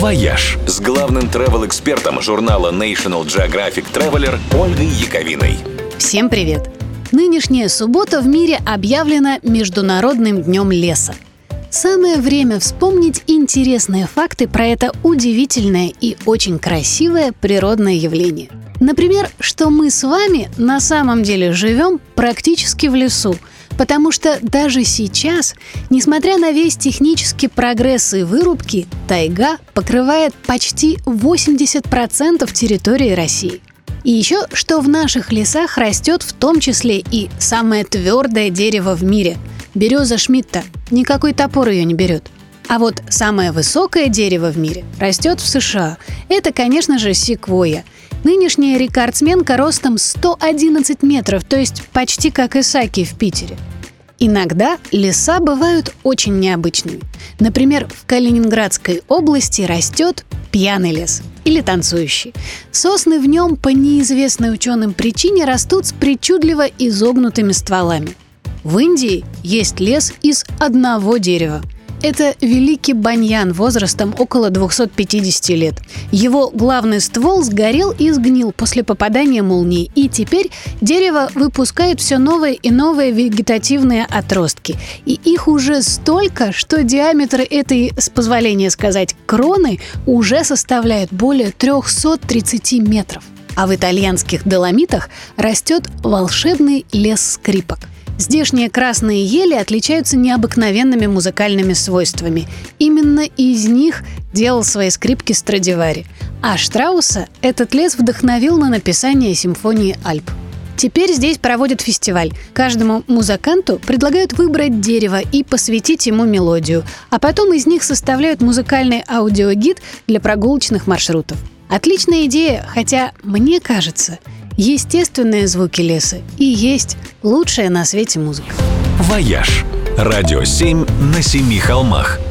«Вояж» с главным travel -экспертом журнала National Geographic Traveler Ольгой Яковиной. Всем привет! Нынешняя суббота в мире объявлена Международным днем леса. Самое время вспомнить интересные факты про это удивительное и очень красивое природное явление. Например, что мы с вами на самом деле живем практически в лесу – Потому что даже сейчас, несмотря на весь технический прогресс и вырубки, тайга покрывает почти 80% территории России. И еще, что в наших лесах растет в том числе и самое твердое дерево в мире – береза Шмидта. Никакой топор ее не берет. А вот самое высокое дерево в мире растет в США. Это, конечно же, секвойя. Нынешняя рекордсменка ростом 111 метров, то есть почти как Исаки в Питере – Иногда леса бывают очень необычными. Например, в Калининградской области растет пьяный лес или танцующий. Сосны в нем по неизвестной ученым причине растут с причудливо изогнутыми стволами. В Индии есть лес из одного дерева – это великий баньян возрастом около 250 лет. Его главный ствол сгорел и сгнил после попадания молнии, и теперь дерево выпускает все новые и новые вегетативные отростки. И их уже столько, что диаметр этой, с позволения сказать, кроны уже составляет более 330 метров. А в итальянских доломитах растет волшебный лес скрипок – Здешние красные ели отличаются необыкновенными музыкальными свойствами. Именно из них делал свои скрипки Страдивари. А Штрауса этот лес вдохновил на написание симфонии Альп. Теперь здесь проводят фестиваль. Каждому музыканту предлагают выбрать дерево и посвятить ему мелодию, а потом из них составляют музыкальный аудиогид для прогулочных маршрутов. Отличная идея, хотя, мне кажется, естественные звуки леса и есть лучшая на свете музыка. «Вояж» – радио 7 на семи холмах –